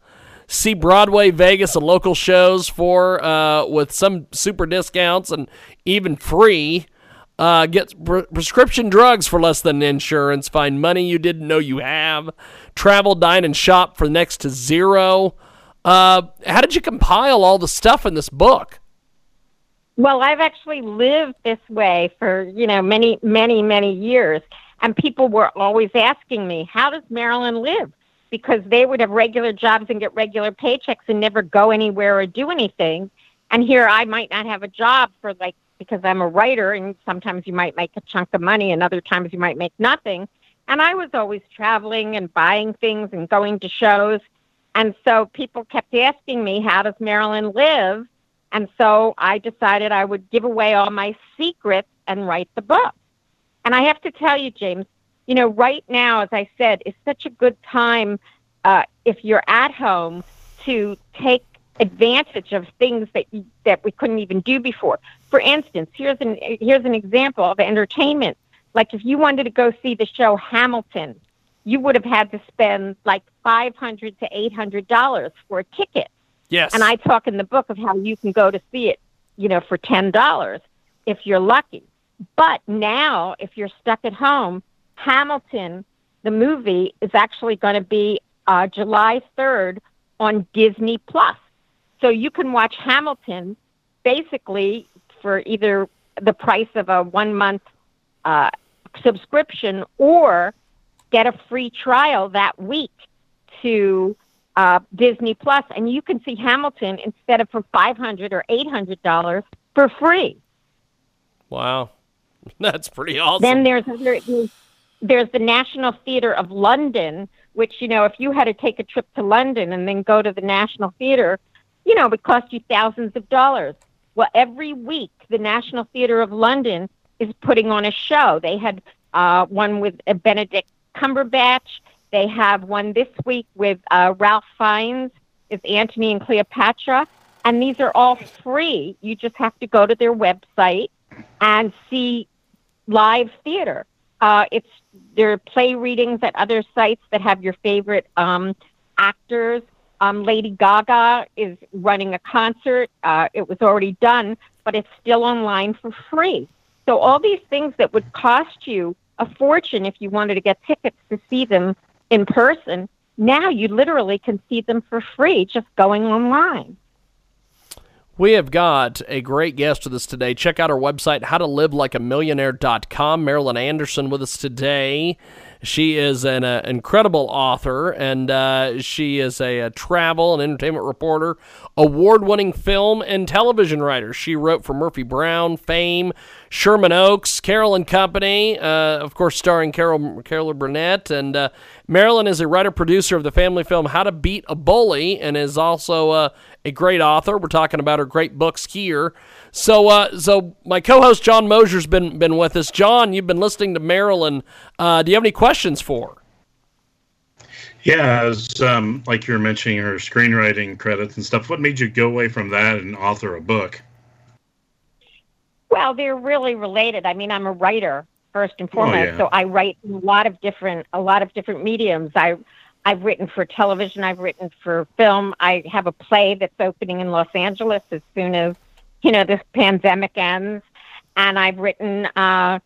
see Broadway, Vegas, and local shows for uh, with some super discounts and even free. Uh, get pre- prescription drugs for less than insurance. Find money you didn't know you have. Travel, dine, and shop for next to zero. Uh, how did you compile all the stuff in this book? Well, I've actually lived this way for, you know, many, many, many years. And people were always asking me, how does Marilyn live? Because they would have regular jobs and get regular paychecks and never go anywhere or do anything. And here I might not have a job for like, because I'm a writer and sometimes you might make a chunk of money and other times you might make nothing. And I was always traveling and buying things and going to shows. And so people kept asking me, how does Marilyn live? And so I decided I would give away all my secrets and write the book. And I have to tell you, James, you know, right now, as I said, is such a good time uh, if you're at home to take advantage of things that you, that we couldn't even do before. For instance, here's an here's an example of entertainment. Like if you wanted to go see the show Hamilton, you would have had to spend like five hundred to eight hundred dollars for a ticket. Yes. And I talk in the book of how you can go to see it, you know, for ten dollars if you're lucky. But now, if you're stuck at home, Hamilton, the movie, is actually going to be uh, July third on Disney Plus. So you can watch Hamilton basically for either the price of a one month uh, subscription or get a free trial that week to uh, Disney Plus, and you can see Hamilton instead of for five hundred or eight hundred dollars for free. Wow, that's pretty awesome. Then there's, there's there's the National Theatre of London, which you know if you had to take a trip to London and then go to the National Theatre, you know, it would cost you thousands of dollars. Well, every week the National Theatre of London is putting on a show. They had uh, one with uh, Benedict Cumberbatch. They have one this week with uh, Ralph Fiennes, is Antony and Cleopatra, and these are all free. You just have to go to their website and see live theater. Uh, it's there are play readings at other sites that have your favorite um, actors. Um, Lady Gaga is running a concert. Uh, it was already done, but it's still online for free. So all these things that would cost you a fortune if you wanted to get tickets to see them in person, now you literally can see them for free just going online. We have got a great guest with us today. Check out our website, howtolivelikeamillionaire.com. Marilyn Anderson with us today. She is an uh, incredible author, and uh, she is a, a, travel and entertainment reporter, award winning film and television writer. She wrote for Murphy Brown, Fame, Sherman Oaks, Carol and Company, uh, of course, starring Carol, Carol Burnett. And uh, Marilyn is a writer producer of the family film How to Beat a Bully and is also uh, a great author. We're talking about her great books here. So, uh, so my co-host John Mosier's been been with us. John, you've been listening to Marilyn. Uh, do you have any questions for? her? Yeah, as um, like you were mentioning her screenwriting credits and stuff. What made you go away from that and author a book? Well, they're really related. I mean, I'm a writer first and foremost, oh, yeah. so I write in a lot of different a lot of different mediums. I I've written for television, I've written for film. I have a play that's opening in Los Angeles as soon as you know this pandemic ends, and I've written uh,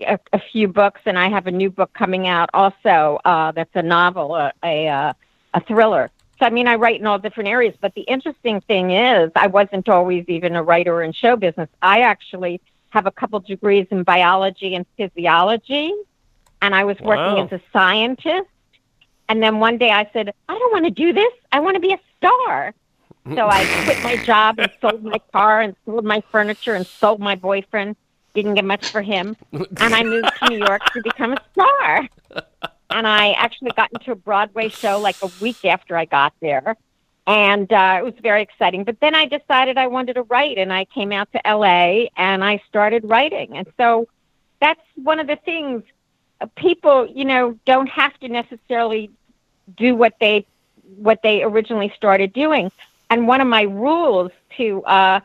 a, a few books, and I have a new book coming out also. Uh, that's a novel, a a, uh, a thriller. So I mean, I write in all different areas. But the interesting thing is, I wasn't always even a writer in show business. I actually have a couple degrees in biology and physiology, and I was working wow. as a scientist. And then one day I said, I don't want to do this. I want to be a star. So I quit my job and sold my car and sold my furniture and sold my boyfriend. Didn't get much for him. And I moved to New York to become a star. And I actually got into a Broadway show like a week after I got there and uh, it was very exciting. But then I decided I wanted to write, and I came out to LA and I started writing. And so that's one of the things people, you know, don't have to necessarily do what they what they originally started doing. And one of my rules to uh,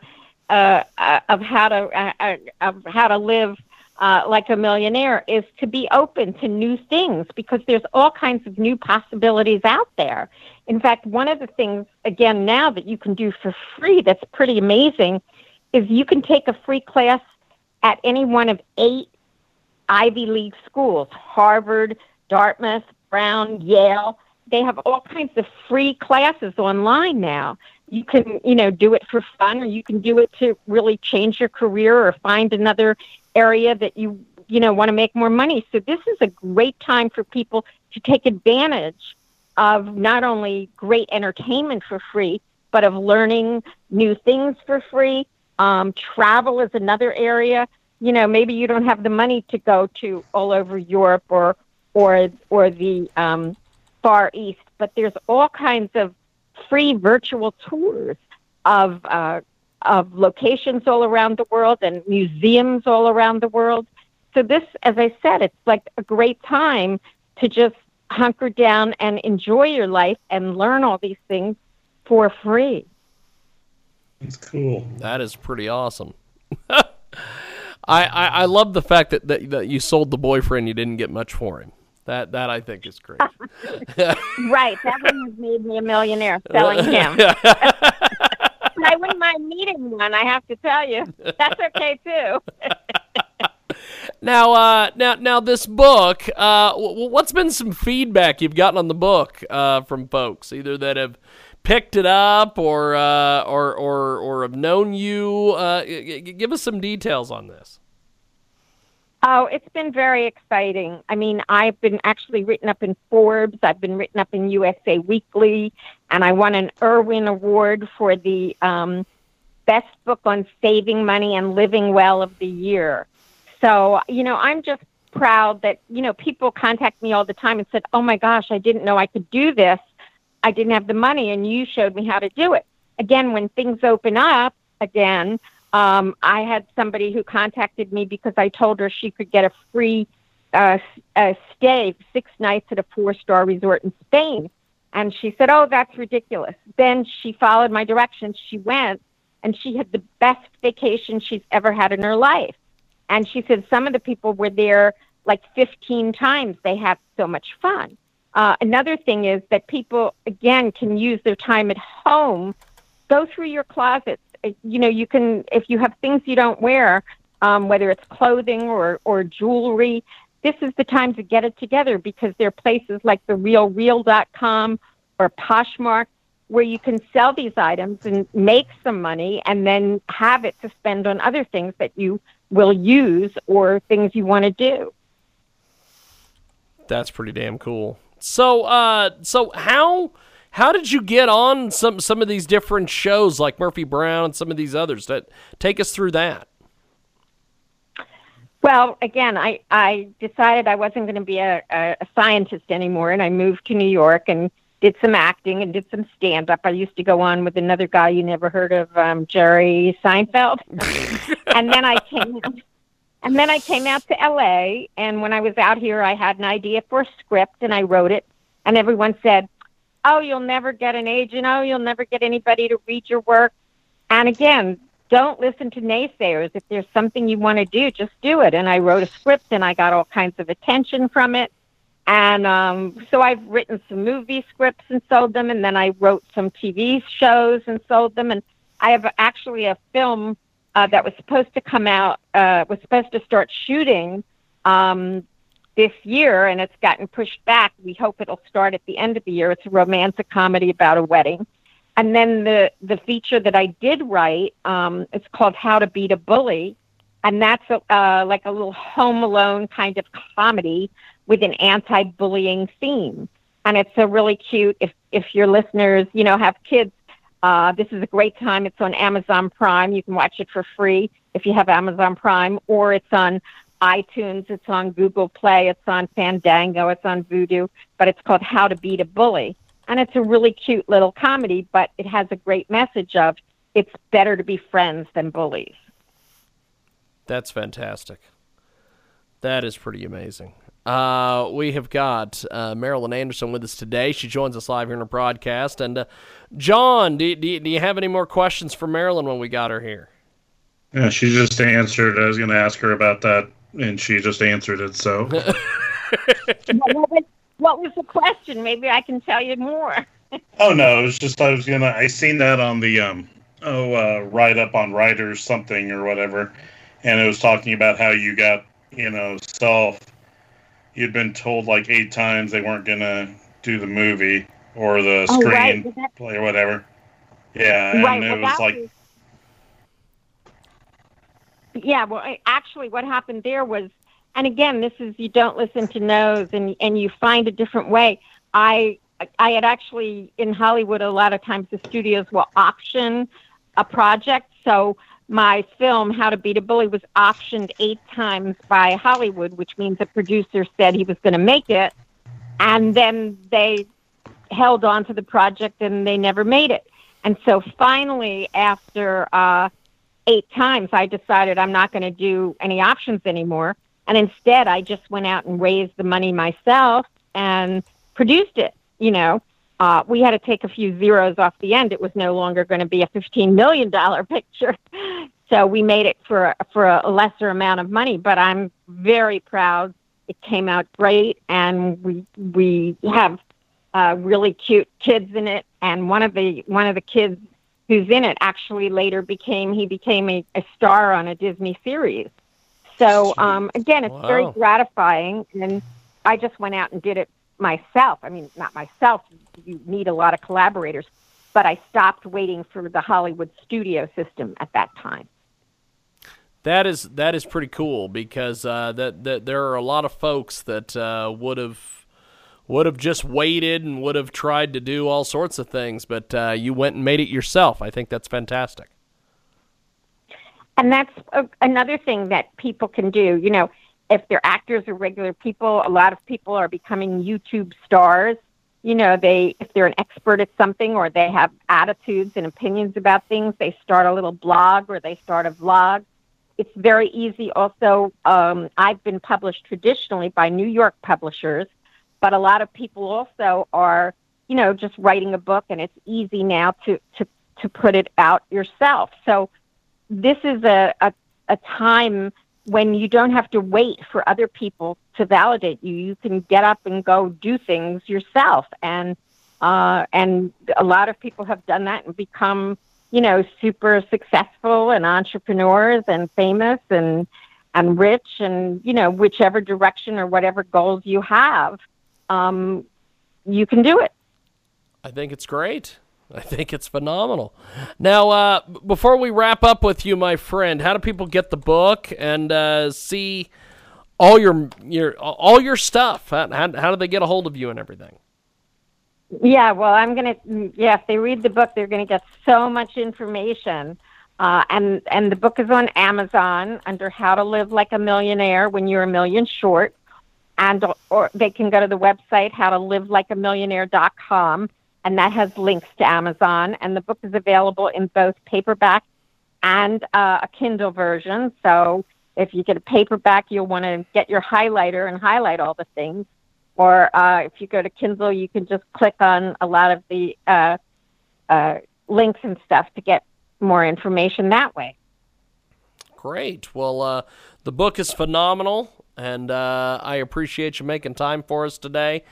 uh, uh of how to uh, uh, of how to live uh, like a millionaire is to be open to new things because there's all kinds of new possibilities out there. In fact, one of the things, again, now that you can do for free that's pretty amazing is you can take a free class at any one of eight Ivy League schools Harvard, Dartmouth, Brown, Yale. They have all kinds of free classes online now. You can, you know, do it for fun or you can do it to really change your career or find another area that you, you know, want to make more money. So this is a great time for people to take advantage of not only great entertainment for free, but of learning new things for free. Um, travel is another area. You know, maybe you don't have the money to go to all over Europe or or or the um, Far East, but there's all kinds of free virtual tours of uh, of locations all around the world and museums all around the world. So this, as I said, it's like a great time to just hunker down and enjoy your life and learn all these things for free. That's cool. That is pretty awesome. I, I, I love the fact that, that that you sold the boyfriend. You didn't get much for him. That that I think is great. right. That one has made me a millionaire selling him. I wouldn't mind meeting one. I have to tell you, that's okay too. Now, uh, now, now, this book. Uh, what's been some feedback you've gotten on the book uh, from folks, either that have picked it up or uh, or or or have known you? Uh, give us some details on this. Oh, it's been very exciting. I mean, I've been actually written up in Forbes. I've been written up in USA Weekly, and I won an Irwin Award for the um, best book on saving money and living well of the year. So, you know, I'm just proud that, you know, people contact me all the time and said, oh my gosh, I didn't know I could do this. I didn't have the money, and you showed me how to do it. Again, when things open up again, um, I had somebody who contacted me because I told her she could get a free uh, a stay six nights at a four star resort in Spain. And she said, Oh, that's ridiculous. Then she followed my directions. She went and she had the best vacation she's ever had in her life. And she said some of the people were there like 15 times. They have so much fun. Uh, another thing is that people, again, can use their time at home. Go through your closets. Uh, you know, you can, if you have things you don't wear, um, whether it's clothing or, or jewelry, this is the time to get it together because there are places like the realreal.com or Poshmark where you can sell these items and make some money and then have it to spend on other things that you will use or things you want to do. That's pretty damn cool. So, uh, so how how did you get on some some of these different shows like Murphy Brown and some of these others? That take us through that. Well, again, I I decided I wasn't going to be a, a, a scientist anymore, and I moved to New York and did some acting and did some stand up. I used to go on with another guy you never heard of, um, Jerry Seinfeld. and then I came and then I came out to LA and when I was out here I had an idea for a script and I wrote it and everyone said, "Oh, you'll never get an agent. Oh, you'll never get anybody to read your work." And again, don't listen to naysayers. If there's something you want to do, just do it. And I wrote a script, and I got all kinds of attention from it. And um, so I've written some movie scripts and sold them, and then I wrote some TV shows and sold them. And I have actually a film uh, that was supposed to come out, uh, was supposed to start shooting um, this year, and it's gotten pushed back. We hope it'll start at the end of the year. It's a romantic comedy about a wedding. And then the, the feature that I did write, um, it's called How to Beat a Bully. And that's a, uh, like a little home alone kind of comedy with an anti-bullying theme. And it's a really cute, if, if your listeners, you know, have kids, uh, this is a great time. It's on Amazon Prime. You can watch it for free if you have Amazon Prime, or it's on iTunes, it's on Google Play, it's on Fandango, it's on Vudu, but it's called How to Beat a Bully. And it's a really cute little comedy, but it has a great message of it's better to be friends than bullies. That's fantastic. That is pretty amazing. Uh, we have got uh, Marilyn Anderson with us today. She joins us live here in our broadcast. And uh, John, do, do, do you have any more questions for Marilyn when we got her here? Yeah, she just answered. I was going to ask her about that, and she just answered it. So, what, was, what was the question? Maybe I can tell you more. oh no, it was just I was gonna. I seen that on the um oh uh, write up on writers something or whatever, and it was talking about how you got you know self you'd been told like eight times they weren't gonna do the movie or the Oh, screen right. Play or whatever. Yeah, and right. it well, was like was- yeah. Well, actually, what happened there was, and again, this is you don't listen to no's, and and you find a different way. I I had actually in Hollywood a lot of times the studios will option a project, so my film How to Beat a Bully was optioned eight times by Hollywood, which means the producer said he was going to make it, and then they held on to the project and they never made it. And so finally, after uh, eight times, I decided I'm not going to do any options anymore. And instead, I just went out and raised the money myself and produced it. You know, uh, we had to take a few zeros off the end. It was no longer going to be a $15 million picture. So we made it for, for a lesser amount of money. But I'm very proud. It came out great. And we, we have uh, really cute kids in it, and one of the one of the kids who's in it actually later became he became a, a star on a Disney series. So um, again, it's very gratifying, and I just went out and did it myself. I mean, not myself. You need a lot of collaborators, but I stopped waiting for the Hollywood studio system at that time. That is that is pretty cool because uh, that, that there are a lot of folks that uh, would have would have just waited and would have tried to do all sorts of things, but uh, you went and made it yourself. I think that's fantastic. And that's a, another thing that people can do. You know, if they're actors or regular people, a lot of people are becoming YouTube stars. You know, they if they're an expert at something or they have attitudes and opinions about things, they start a little blog or they start a vlog. It's very easy. Also, um, I've been published traditionally by New York publishers, but a lot of people also are, you know, just writing a book, and it's easy now to to to put it out yourself. So this is a, a, a time when you don't have to wait for other people to validate you. You can get up and go do things yourself. And, uh, and a lot of people have done that and become, you know, super successful and entrepreneurs and famous and, and rich and, you know, whichever direction or whatever goals you have, um, you can do it. I think it's great. I think it's phenomenal. Now, uh, before we wrap up with you, my friend, how do people get the book and uh, see all your your all your stuff? How, how, how do they get a hold of you and everything? Yeah, well, I'm gonna. Yeah, if they read the book, they're gonna get so much information. Uh, and and the book is on Amazon under How to Live Like a Millionaire When You're a Million Short, and or they can go to the website howtolivelikeamillionaire.com, and that has links to Amazon. And the book is available in both paperback and uh, a Kindle version. So if you get a paperback, you'll want to get your highlighter and highlight all the things or uh, if you go to Kindle, you can just click on a lot of the uh, uh, links and stuff to get more information that way. Great. Well, uh, the book is phenomenal, and uh, I appreciate you making time for us today.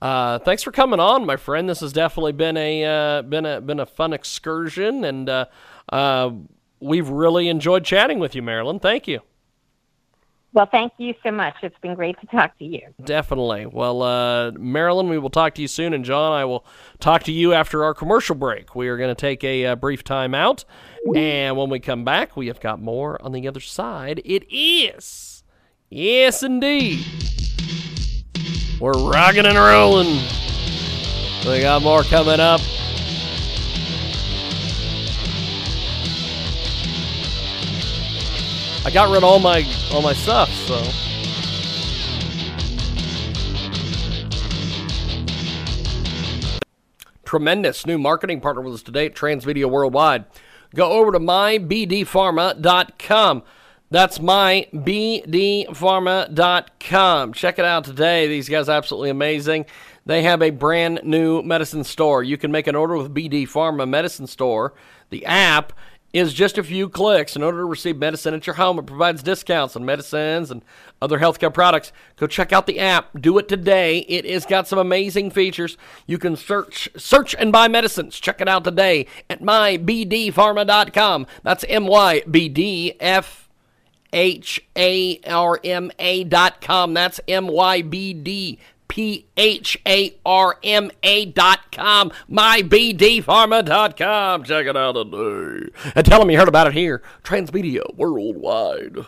Uh, thanks for coming on, my friend. This has definitely been a uh, been a been a fun excursion, and uh, uh, we've really enjoyed chatting with you, Marilyn. Thank you. Well, thank you so much. It's been great to talk to you. Definitely. Well, uh, Marilyn, we will talk to you soon, and John, I will talk to you after our commercial break. We are going to take a, uh, brief time out, and when we come back, we have got more on the other side. It is, yes, indeed. We're rocking and rolling. We got more coming up. I got rid of all my all my stuff, so. Tremendous new marketing partner with us today at Transmedia Worldwide. Go over to mybdpharma.com. That's mybdpharma.com. Check it out today. These guys are absolutely amazing. They have a brand new medicine store. You can make an order with BD Pharma Medicine Store, the app, is just a few clicks. In order to receive medicine at your home, it provides discounts on medicines and other healthcare products. Go check out the app. Do it today. It has got some amazing features. You can search search and buy medicines. Check it out today at mybdpharma.com. That's M Y B D F H A R M A dot com. That's M Y B D P H A R M A dot com, mybdpharma dot com. Check it out today. And tell them you heard about it here. Transmedia Worldwide.